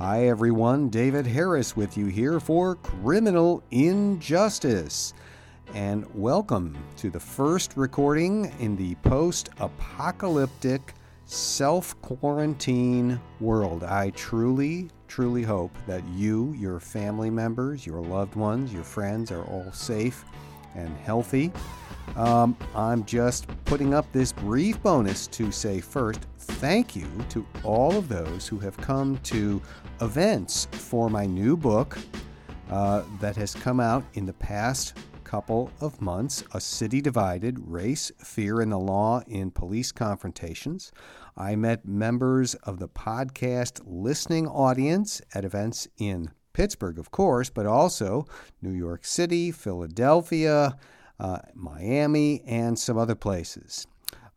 Hi, everyone. David Harris with you here for Criminal Injustice. And welcome to the first recording in the post apocalyptic self quarantine world. I truly, truly hope that you, your family members, your loved ones, your friends are all safe and healthy. Um, I'm just putting up this brief bonus to say first, thank you to all of those who have come to events for my new book uh, that has come out in the past couple of months A City Divided Race, Fear, and the Law in Police Confrontations. I met members of the podcast listening audience at events in Pittsburgh, of course, but also New York City, Philadelphia, uh, Miami, and some other places.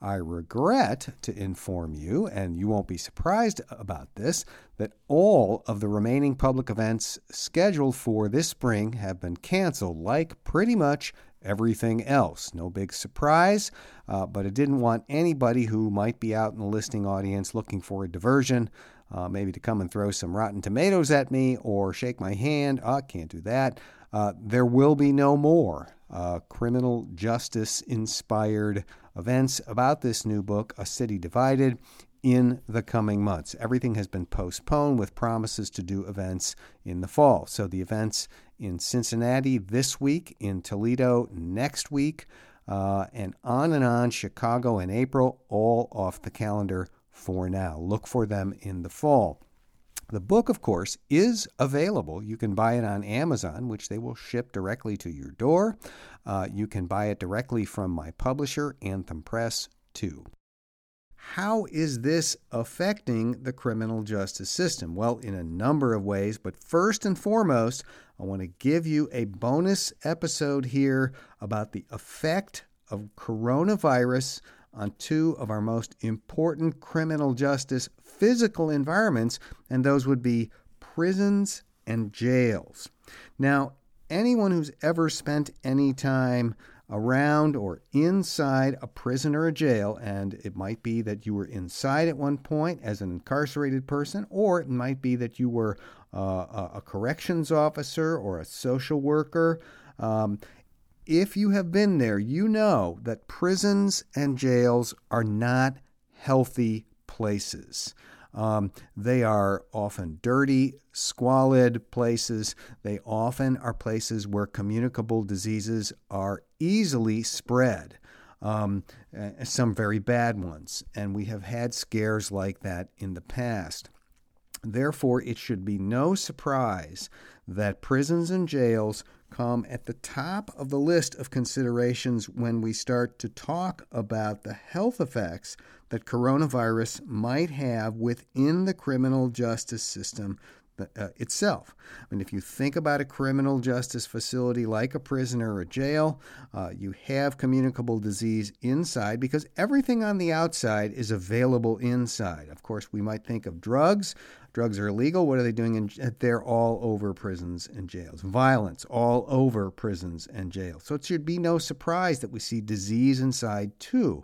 I regret to inform you, and you won't be surprised about this, that all of the remaining public events scheduled for this spring have been canceled, like pretty much everything else. No big surprise, uh, but I didn't want anybody who might be out in the listening audience looking for a diversion, uh, maybe to come and throw some rotten tomatoes at me or shake my hand. I oh, can't do that. Uh, there will be no more uh, criminal justice inspired events about this new book, A City Divided, in the coming months. Everything has been postponed with promises to do events in the fall. So the events in Cincinnati this week, in Toledo next week, uh, and on and on, Chicago in April, all off the calendar for now. Look for them in the fall. The book, of course, is available. You can buy it on Amazon, which they will ship directly to your door. Uh, you can buy it directly from my publisher, Anthem Press, too. How is this affecting the criminal justice system? Well, in a number of ways, but first and foremost, I want to give you a bonus episode here about the effect of coronavirus on two of our most important criminal justice physical environments, and those would be prisons and jails. Now, anyone who's ever spent any time around or inside a prison or a jail, and it might be that you were inside at one point as an incarcerated person, or it might be that you were uh, a corrections officer or a social worker. Um, if you have been there, you know that prisons and jails are not healthy places. Um, they are often dirty, squalid places. They often are places where communicable diseases are easily spread, um, some very bad ones. And we have had scares like that in the past. Therefore, it should be no surprise that prisons and jails come at the top of the list of considerations when we start to talk about the health effects that coronavirus might have within the criminal justice system uh, itself. I mean, if you think about a criminal justice facility like a prison or a jail, uh, you have communicable disease inside because everything on the outside is available inside. Of course, we might think of drugs. Drugs are illegal. What are they doing? In, they're all over prisons and jails. Violence, all over prisons and jails. So it should be no surprise that we see disease inside too.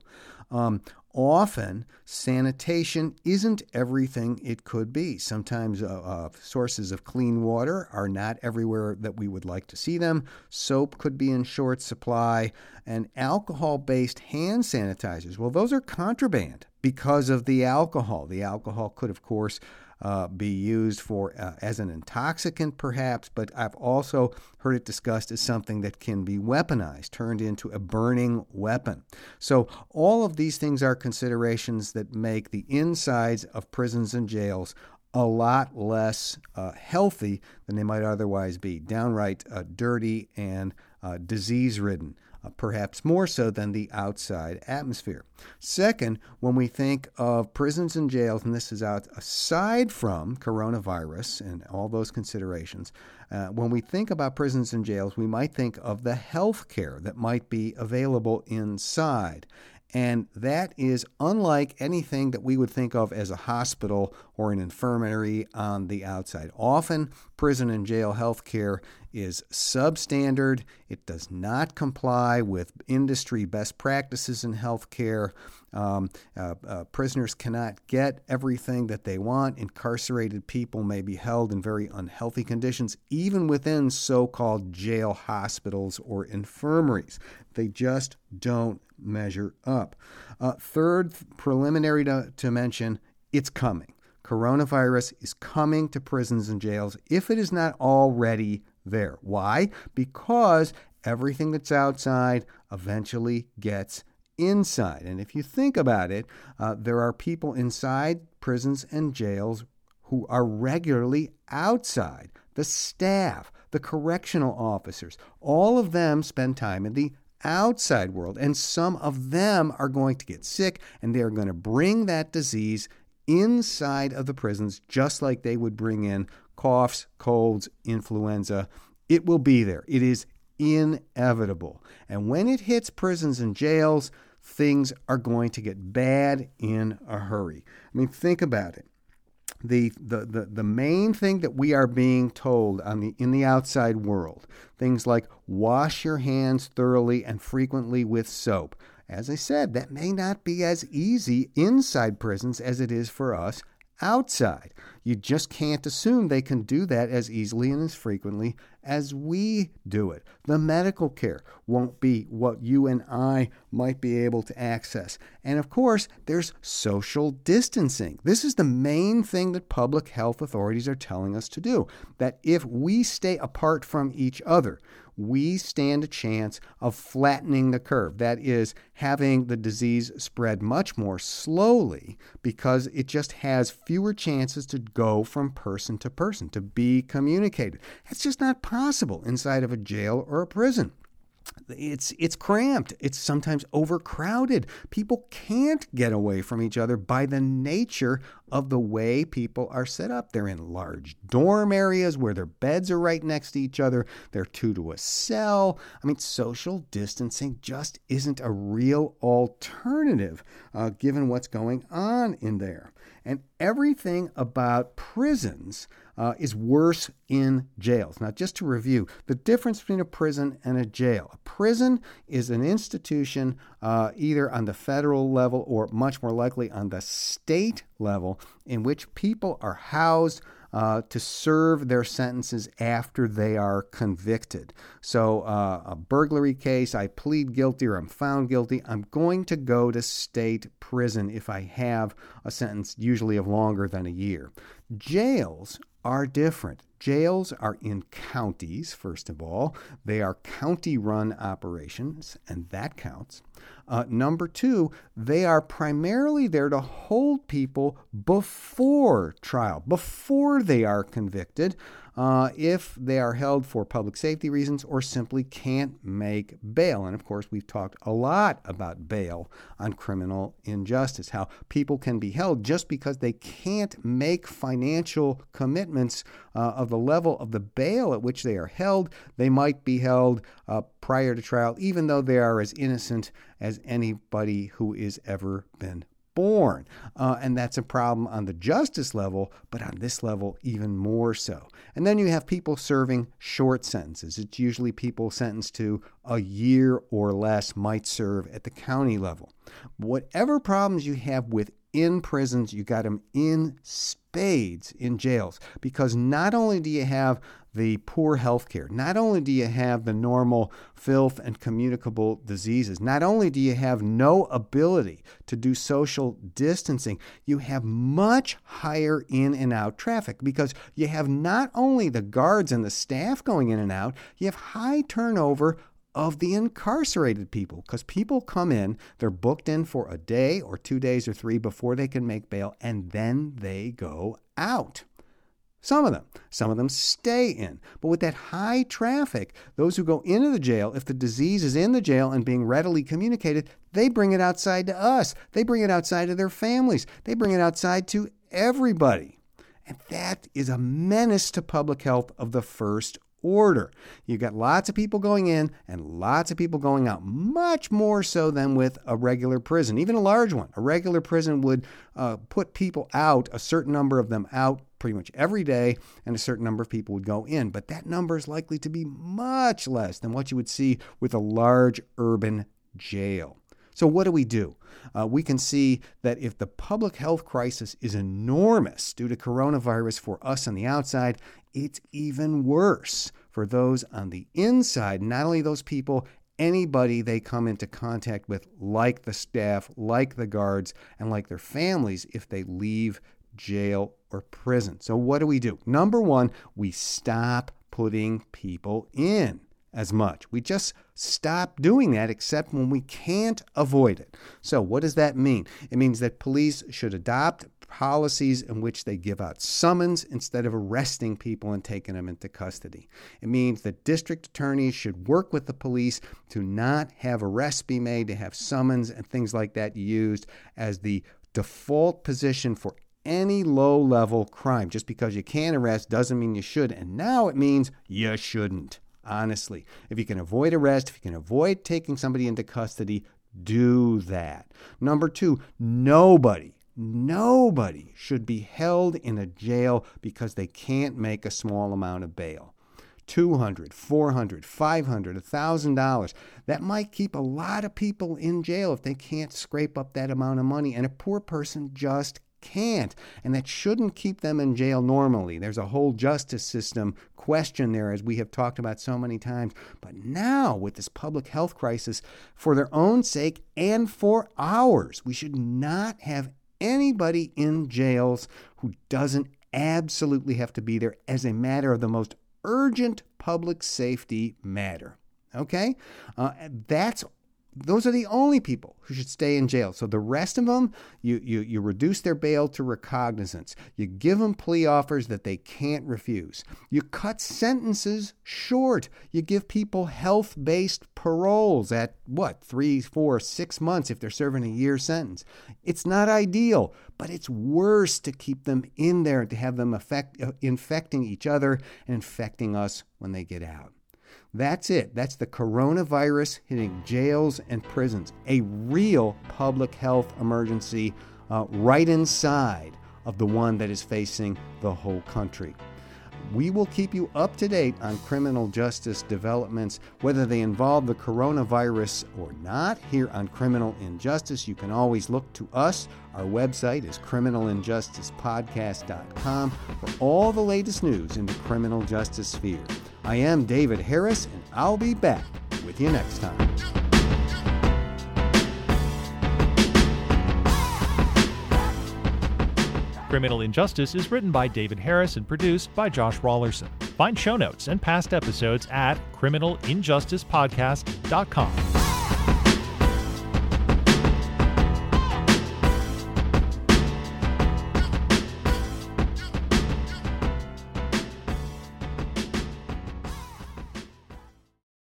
Um, often sanitation isn't everything it could be. Sometimes uh, uh, sources of clean water are not everywhere that we would like to see them. Soap could be in short supply. And alcohol based hand sanitizers, well, those are contraband because of the alcohol. The alcohol could, of course, uh, be used for uh, as an intoxicant, perhaps, but I've also heard it discussed as something that can be weaponized, turned into a burning weapon. So, all of these things are considerations that make the insides of prisons and jails a lot less uh, healthy than they might otherwise be, downright uh, dirty and uh, disease ridden uh, perhaps more so than the outside atmosphere. Second, when we think of prisons and jails, and this is out aside from coronavirus and all those considerations, uh, when we think about prisons and jails, we might think of the health care that might be available inside. And that is unlike anything that we would think of as a hospital or an infirmary on the outside. Often, prison and jail health care is substandard. It does not comply with industry best practices in healthcare. Um, uh, uh, prisoners cannot get everything that they want. Incarcerated people may be held in very unhealthy conditions, even within so called jail hospitals or infirmaries. They just don't measure up. Uh, third, preliminary to, to mention, it's coming. Coronavirus is coming to prisons and jails if it is not already there. Why? Because everything that's outside eventually gets inside. And if you think about it, uh, there are people inside prisons and jails who are regularly outside. The staff, the correctional officers, all of them spend time in the outside world. And some of them are going to get sick and they are going to bring that disease inside of the prisons, just like they would bring in coughs, colds, influenza. It will be there. It is inevitable. And when it hits prisons and jails, things are going to get bad in a hurry. I mean, think about it. The, the, the, the main thing that we are being told on the, in the outside world, things like wash your hands thoroughly and frequently with soap. As I said, that may not be as easy inside prisons as it is for us outside. You just can't assume they can do that as easily and as frequently as we do it. The medical care won't be what you and I might be able to access. And of course, there's social distancing. This is the main thing that public health authorities are telling us to do that if we stay apart from each other, we stand a chance of flattening the curve. That is, having the disease spread much more slowly because it just has fewer chances to go from person to person, to be communicated. That's just not possible inside of a jail or a prison it's it's cramped. It's sometimes overcrowded. People can't get away from each other by the nature of the way people are set up. They're in large dorm areas where their beds are right next to each other. They're two to a cell. I mean social distancing just isn't a real alternative uh, given what's going on in there. And everything about prisons uh, is worse in jails. Now, just to review, the difference between a prison and a jail. A prison is an institution uh, either on the federal level or much more likely on the state level in which people are housed. Uh, to serve their sentences after they are convicted. So, uh, a burglary case, I plead guilty or I'm found guilty, I'm going to go to state prison if I have a sentence, usually of longer than a year. Jails are different. Jails are in counties, first of all. They are county run operations, and that counts. Uh, number two, they are primarily there to hold people before trial, before they are convicted uh, if they are held for public safety reasons or simply can't make bail. And of course, we've talked a lot about bail on criminal injustice, how people can be held just because they can't make financial commitments uh, of the level of the bail at which they are held. They might be held uh, prior to trial, even though they are as innocent as anybody who has ever been born. Uh, and that's a problem on the justice level, but on this level, even more so. And then you have people serving short sentences. It's usually people sentenced to a year or less might serve at the county level. Whatever problems you have within prisons, you got them in spades in jails because not only do you have the poor health care. Not only do you have the normal filth and communicable diseases, not only do you have no ability to do social distancing, you have much higher in and out traffic because you have not only the guards and the staff going in and out, you have high turnover of the incarcerated people because people come in, they're booked in for a day or two days or three before they can make bail, and then they go out. Some of them. Some of them stay in. But with that high traffic, those who go into the jail, if the disease is in the jail and being readily communicated, they bring it outside to us. They bring it outside to their families. They bring it outside to everybody. And that is a menace to public health of the first order. You've got lots of people going in and lots of people going out, much more so than with a regular prison, even a large one. A regular prison would uh, put people out, a certain number of them out pretty much every day, and a certain number of people would go in. But that number is likely to be much less than what you would see with a large urban jail. So, what do we do? Uh, we can see that if the public health crisis is enormous due to coronavirus for us on the outside, it's even worse for those on the inside, not only those people, anybody they come into contact with, like the staff, like the guards, and like their families if they leave jail or prison. So, what do we do? Number one, we stop putting people in as much. We just stop doing that except when we can't avoid it. So, what does that mean? It means that police should adopt policies in which they give out summons instead of arresting people and taking them into custody. It means that district attorneys should work with the police to not have arrests be made, to have summons and things like that used as the default position for any low level crime. Just because you can't arrest doesn't mean you should. And now it means you shouldn't honestly. If you can avoid arrest, if you can avoid taking somebody into custody, do that. Number two, nobody, nobody should be held in a jail because they can't make a small amount of bail. 200 400 500 $1000 that might keep a lot of people in jail if they can't scrape up that amount of money and a poor person just can't, and that shouldn't keep them in jail normally. There's a whole justice system question there, as we have talked about so many times. But now, with this public health crisis, for their own sake and for ours, we should not have anybody in jails who doesn't absolutely have to be there as a matter of the most urgent public safety matter. Okay? Uh, that's those are the only people who should stay in jail. So the rest of them, you, you, you reduce their bail to recognizance. You give them plea offers that they can't refuse. You cut sentences short. You give people health based paroles at what, three, four, six months if they're serving a year sentence. It's not ideal, but it's worse to keep them in there to have them affect, uh, infecting each other and infecting us when they get out. That's it. That's the coronavirus hitting jails and prisons. A real public health emergency uh, right inside of the one that is facing the whole country. We will keep you up to date on criminal justice developments, whether they involve the coronavirus or not, here on Criminal Injustice. You can always look to us. Our website is criminalinjusticepodcast.com for all the latest news in the criminal justice sphere. I am David Harris, and I'll be back with you next time. Criminal Injustice is written by David Harris and produced by Josh Raulerson. Find show notes and past episodes at criminalinjusticepodcast.com.